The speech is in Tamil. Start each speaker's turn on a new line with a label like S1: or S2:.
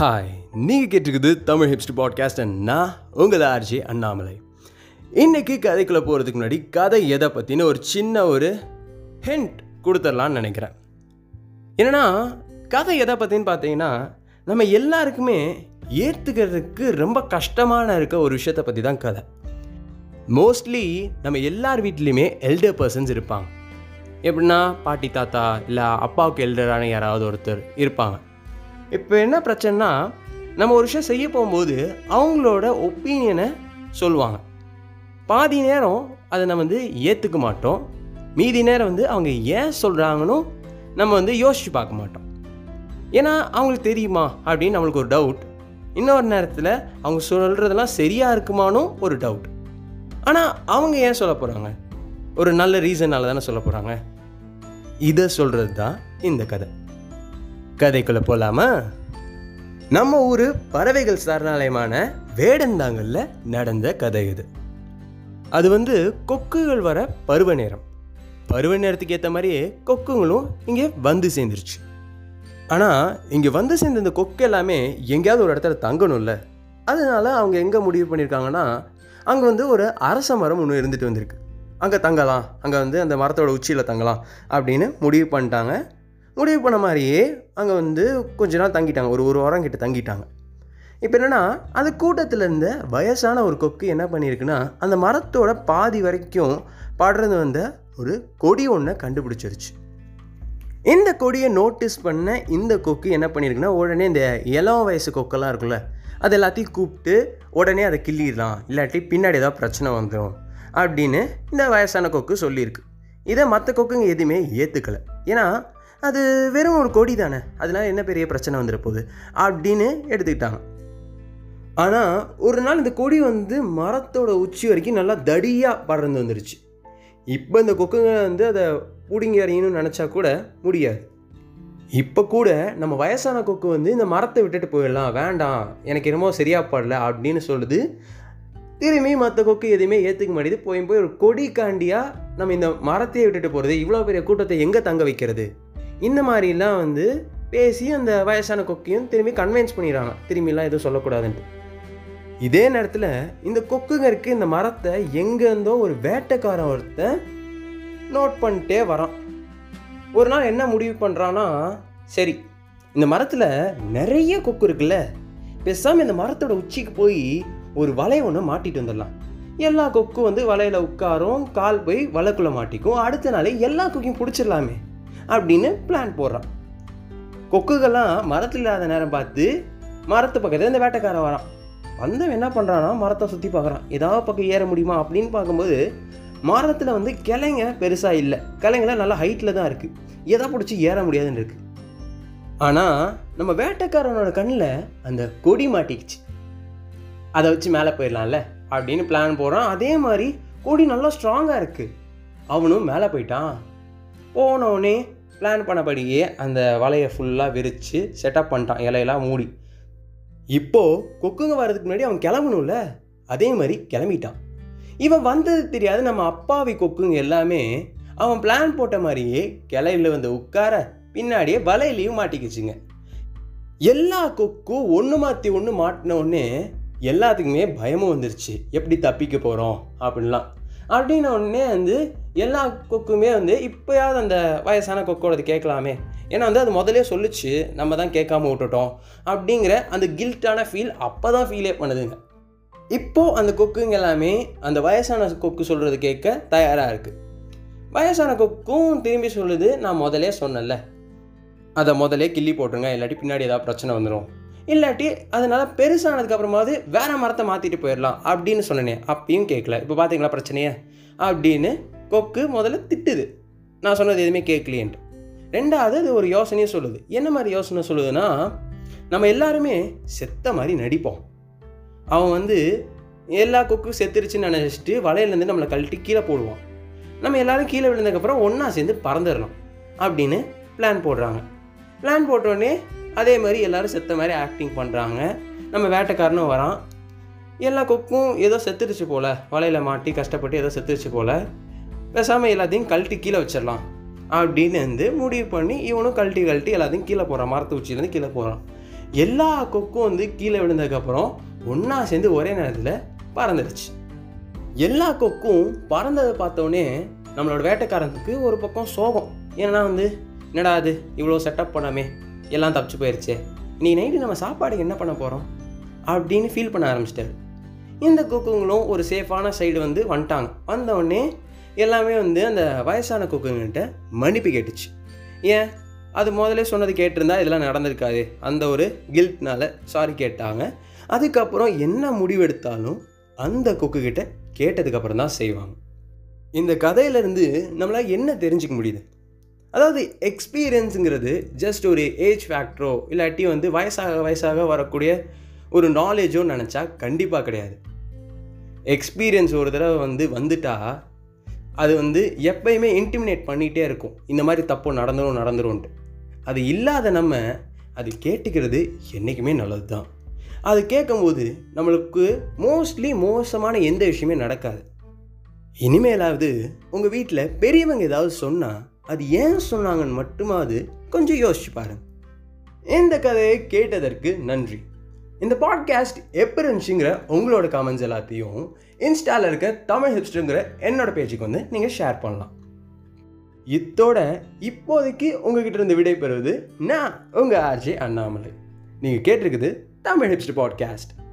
S1: ஹாய் நீங்கள் கேட்டிருக்குது தமிழ் ஹிப்ஸ்ட் பாட்காஸ்ட் நான் உங்கள் ஆர்ஜி அண்ணாமலை. இன்றைக்கி கதைக்குள்ளே போகிறதுக்கு முன்னாடி கதை எதை பற்றின ஒரு சின்ன ஒரு ஹிண்ட் கொடுத்துடலான்னு நினைக்கிறேன். என்னென்னா கதை எதை பற்றின்னு பார்த்தீங்கன்னா நம்ம எல்லாருக்குமே ஏற்றுக்கிறதுக்கு ரொம்ப கஷ்டமான இருக்க ஒரு விஷயத்தை பற்றி தான் கதை. மோஸ்ட்லி நம்ம எல்லார் வீட்லேயுமே எல்டர் பர்சன்ஸ் இருப்பாங்க. எப்படின்னா பாட்டி தாத்தா இல்லை அப்பாவுக்கு எல்டரான யாராவது ஒருத்தர் இருப்பாங்க. இப்போ என்ன பிரச்சனைனா நம்ம ஒரு விஷயம் செய்ய போகும்போது அவங்களோட ஒப்பீனியனை சொல்லுவாங்க. பாதி நேரம் அதை நம்ம வந்து ஏற்றுக்க மாட்டோம். மீதி நேரம் வந்து அவங்க ஏன் சொல்கிறாங்கன்னு நம்ம வந்து யோசித்து பார்க்க மாட்டோம். ஏன்னா அவங்களுக்கு தெரியுமா அப்படின்னு நம்மளுக்கு ஒரு டவுட் இன்னொரு நேரத்தில் அவங்க சொல்கிறதெல்லாம் சரியாக இருக்குமானும் ஒரு டவுட் ஆனால் அவங்க ஏன் சொல்ல போகிறாங்க ஒரு நல்ல ரீசனால் தானே சொல்ல போகிறாங்க இதை சொல்கிறது தான் இந்த கதை. கதைக்குள்ளே போகலாமா நம்ம ஊர் பறவைகள் சரணாலயமான வேடந்தாங்கல்ல நடந்த கதை இது. அது வந்து கொக்குகள் வர பருவ நேரம். பருவ நேரத்துக்கு ஏற்ற மாதிரியே கொக்குங்களும் இங்கே வந்து சேர்ந்துருச்சு. ஆனால் இங்கே வந்து சேர்ந்த இந்த கொக்கு எல்லாமே எங்கேயாவது ஒரு இடத்துல தங்கணும்ல. அதனால அவங்க எங்கே முடிவு பண்ணியிருக்காங்கன்னா அங்கே வந்து ஒரு அரச மரம் ஒன்று இருந்துட்டு வந்திருக்கு. அங்கே தங்கலாம். அங்கே வந்து அந்த மரத்தோட உச்சியில் தங்கலாம் அப்படின்னு முடிவு பண்ணிட்டாங்க முடிவு பண்ண மாதிரியே அங்கே வந்து கொஞ்ச நாள் தங்கிட்டாங்க. ஒரு ஒரு வாரம் கிட்ட தங்கிட்டாங்க. இப்போ என்னென்னா அந்த கூட்டத்தில் இருந்த வயசான ஒரு கொக்கு என்ன பண்ணியிருக்குன்னா அந்த மரத்தோட பாதி வரைக்கும் படுறது வந்த ஒரு கொடி ஒன்றை கண்டுபிடிச்சிருச்சு. இந்த கொடியை நோட்டீஸ் பண்ண இந்த கொக்கு என்ன பண்ணியிருக்குன்னா உடனே இந்த இளம் வயசு கொக்கெல்லாம் இருக்குல்ல அது எல்லாத்தையும் கூப்பிட்டு உடனே அதை கிள்ளிடலாம். இல்லாட்டி பின்னாடி ஏதாவது பிரச்சனை வந்துடும் அப்படின்னு இந்த வயசான கொக்கு சொல்லியிருக்கு. இதை மற்ற கொக்குங்க எதுவுமே ஏற்றுக்கலை ஏன்னா அது வெறும் ஒரு கொடி தானே? அதனால என்ன பெரிய பிரச்சனை வந்துட போகுது? அப்படின்னு எடுத்துக்கிட்டாங்க. ஆனால் ஒரு நாள் இந்த கொடி வந்து மரத்தோட உச்சி வரைக்கும் நல்லா தடியாக படர்ந்து வந்துருச்சு. இப்போ இந்த கொக்குங்க வந்து அதை பிடுங்கி அறியணும்னு நினச்சா கூட முடியாது. இப்போ கூட நம்ம வயசான கொக்கு வந்து இந்த மரத்தை விட்டுட்டு போயிடலாம் வேண்டாம் எனக்கு என்னமோ சரியாக படல அப்படின்னு சொல்லுது. திரும்பி மற்ற கொக்கு எதுவுமே ஏற்றுக்க மாட்டேது போய் போய் ஒரு கொடி காண்டியாக நம்ம இந்த மரத்தையே விட்டுட்டு போகிறது இவ்வளோ பெரிய கூட்டத்தை எங்கே தங்க வைக்கிறது? இந்த மாதிரிலாம் வந்து பேசி அந்த வயசான கொக்கையும் திரும்பி கன்வின்ஸ் பண்ணிடுறாங்க. திரும்பிலாம் எதுவும் சொல்லக்கூடாதுன்ட்டு. இதே நேரத்தில் இந்த கொக்குங்கருக்கு இந்த மரத்தை எங்கேருந்தோ ஒரு வேட்டைக்காரன் ஒருத்தன் நோட் பண்ணிட்டே வரான். ஒரு நாள் என்ன முடிவு பண்ணுறான்னா சரி இந்த மரத்தில் நிறைய கொக்கு இருக்குல்ல பேசாமல் இந்த மரத்தோட உச்சிக்கு போய் ஒரு வலை ஒன்று மாட்டிட்டு வந்துடலாம். எல்லா கொக்கும் வந்து வலையில் உட்காரும் கால் போய் வலைக்குள்ளே மாட்டிக்கும். அடுத்த நாளே எல்லா கொக்கையும் பிடிச்சிடலாமே. அப்படின்னு பிளான் போடுறான். கொக்குகள்லாம் மரத்தில் இல்லாத நேரம் பார்த்து மரத்து பக்கத்தில் இந்த வேட்டைக்காரன் வரான். வந்தவன் என்ன பண்ணுறான்னா மரத்தை சுற்றி பார்க்குறான் ஏதாவது பக்கம் ஏற முடியுமா அப்படின்னு பார்க்கும்போது மரத்தில் வந்து கிளைங்க பெருசாக இல்லை. கிளைங்கெல்லாம் நல்லா ஹைட்டில் தான் இருக்குது எதை பிடிச்சி ஏற முடியாதுன்னு இருக்குது ஆனால் நம்ம வேட்டைக்காரனோட கண்ணில் அந்த கொடி மாட்டிக்கிச்சு. அதை வச்சு மேலே போயிடலாம்ல அப்படின்னு பிளான் போடுறான். அதே மாதிரி கொடி நல்லா ஸ்ட்ராங்காக இருக்குது அவனும் மேலே போயிட்டான். போனவுடனே பிளான் பண்ணபடியே அந்த வலையை ஃபுல்லாக விரித்து செட்டப் பண்ணிட்டான். இலையெல்லாம் மூடி. இப்போது கொக்குங்க வர்றதுக்கு முன்னாடி அவன் கிளம்பணும்ல? அதே மாதிரி கிளம்பிட்டான். இவன் வந்தது தெரியாது. நம்ம அப்பாவி கொக்குங்க எல்லாமே அவன் பிளான் போட்ட மாதிரியே கிளையில வந்து உட்கார பின்னாடியே வலையிலையும் மாட்டிக்கிச்சுங்க. எல்லா கொக்கும் ஒன்று மாற்றி ஒன்று மாட்டின உடனே எல்லாத்துக்குமே பயமும் வந்துருச்சு. எப்படி தப்பிக்க போகிறோம் அப்படின்லாம். அப்படின்ன உடனே வந்து எல்லா கொக்குமே வந்து இப்போயாவது அந்த வயசான கொக்கோடது கேட்கலாமே. ஏன்னா வந்து அது முதலே சொல்லிச்சு நம்ம தான் கேட்காம விட்டுட்டோம் அப்படிங்கிற அந்த கில்ட்டான ஃபீல் அப்போ தான் ஃபீலே பண்ணுதுங்க. இப்போது அந்த கொக்குங்க எல்லாமே அந்த வயசான கொக்கு சொல்கிறது கேட்க தயாராக இருக்குது வயசான கொக்கும் திரும்பி சொல்லுது நான் முதலே சொன்னேன்ல. அதை முதலே கிள்ளி போட்டுருங்க இல்லாட்டி பின்னாடி ஏதாவது பிரச்சனை வந்துடும் இல்லாட்டி அதனால் பெருசானதுக்கப்புறமாவது வேறு மரத்தை மாற்றிட்டு போயிடலாம் அப்படின்னு சொன்னேன் அப்பயும் கேட்கல இப்போ பார்த்தீங்களா பிரச்சனையே? அப்படின்னு கொக்கு முதல்ல திட்டுது. நான் சொன்னது எதுவுமே கேட்கலையேன்ட்டு ரெண்டாவது அது ஒரு யோசனையும் சொல்லுது. என்ன மாதிரி யோசனை சொல்லுதுன்னா நம்ம எல்லாருமே செத்த மாதிரி நடிப்போம். அவன் வந்து எல்லா கொக்கும் செத்துருச்சுன்னு நினச்சிட்டு வலையிலேருந்து நம்மளை கழட்டி கீழே போடுவான். நம்ம எல்லாரும் கீழே விழுந்ததுக்கப்புறம் ஒன்றா சேர்ந்து பறந்துடணும் அப்படின்னு பிளான் போடுறாங்க. பிளான் போட்டோடனே அதே மாதிரி எல்லோரும் செத்த மாதிரி ஆக்டிங் பண்ணுறாங்க நம்ம வேட்டைக்காரனும் வரான். எல்லா கொக்கும் ஏதோ செத்துருச்சு போல். வலையில் மாட்டி கஷ்டப்பட்டு ஏதோ செத்துருச்சு போல். பேசாமல் எல்லாத்தையும் கழட்டி கீழே வச்சிடலாம். அப்படின்னு வந்து முடிவு பண்ணி இவனும் கழட்டி கழட்டி எல்லாத்தையும் கீழே போகிறான் மரத்து உச்சியிலேருந்து கீழே போகிறான் எல்லா கொக்கும் வந்து கீழே விழுந்ததுக்கப்புறம் ஒன்றா சேர்ந்து ஒரே நேரத்தில் பறந்துடுச்சு. எல்லா கொக்கும் பறந்ததை பார்த்தோன்னே நம்மளோட வேட்டைக்காரனுக்கு ஒரு பக்கம் சோகம். ஏன்னா வந்து? என்னடா அது? இவ்வளோ செட்டப் பண்ணாமே. எல்லாம் தப்பிச்சு போயிடுச்சே நீ நைட்டு நம்ம சாப்பாடுக்கு என்ன பண்ண போகிறோம் அப்படின்னு ஃபீல் பண்ண ஆரம்பிச்சிட்டாரு. இந்த கொக்குங்களும் ஒரு சேஃபான சைடு வந்து வந்துட்டாங்க. வந்தவுடனே எல்லாமே வந்து அந்த வயசான கொக்குங்கிட்ட மன்னிப்பு கேட்டுச்சு. ஏன்? அது முதலே சொன்னது கேட்டிருந்தா இதெல்லாம் நடந்திருக்காது. அந்த ஒரு கில்ட்னால சாரி கேட்டாங்க. அதுக்கப்புறம் என்ன முடிவெடுத்தாலும் அந்த கொக்கு கேட்டதுக்கப்புறம் தான் செய்வாங்க. இந்த கதையிலேருந்து நம்மளால் என்ன தெரிஞ்சுக்க முடியுது? அதாவது எக்ஸ்பீரியன்ஸுங்கிறது ஜஸ்ட் ஒரு ஏஜ் ஃபேக்டரோ இல்லாட்டி வந்து வயசாக வயசாக வரக்கூடிய ஒரு நாலேஜோ நினச்சா கண்டிப்பாக கிடையாது. எக்ஸ்பீரியன்ஸ் ஒரு தடவை வந்து வந்துட்டா அது வந்து எப்பயுமே இன்டிமினேட் பண்ணிகிட்டே இருக்கும். இந்த மாதிரி தப்பு நடந்துரும் நடந்துரும்ன்ட்டு. அது இல்லாத நம்ம அது கேட்டுக்கிறது என்றைக்குமே நல்லது தான் அது கேட்கும்போது நம்மளுக்கு மோஸ்ட்லி மோசமான எந்த விஷயமே நடக்காது. இனிமேலாவது உங்கள் வீட்டில் பெரியவங்க ஏதாவது சொன்னால் அது ஏன் சொன்னாங்கன்னு மட்டுமாவது கொஞ்சம் யோசிச்சு பாருங்க. இந்த கதையை கேட்டதற்கு நன்றி. இந்த பாட்காஸ்ட் எப்போ இருந்துச்சுங்கிற உங்களோட கமெண்ட்ஸ் எல்லாத்தையும் இன்ஸ்டாவில் இருக்க தமிழ் ஹிப்ஸ்டருங்கிற என்னோட பேஜுக்கு வந்து நீங்கள் ஷேர் பண்ணலாம். இத்தோட இப்போதைக்கு உங்ககிட்ட இருந்து விடை பெறுவது நான் உங்கள் ஆர்ஜே அண்ணாமலை. நீங்கள் கேட்டிருக்குது தமிழ் ஹிப்ஸ்டர் பாட்காஸ்ட்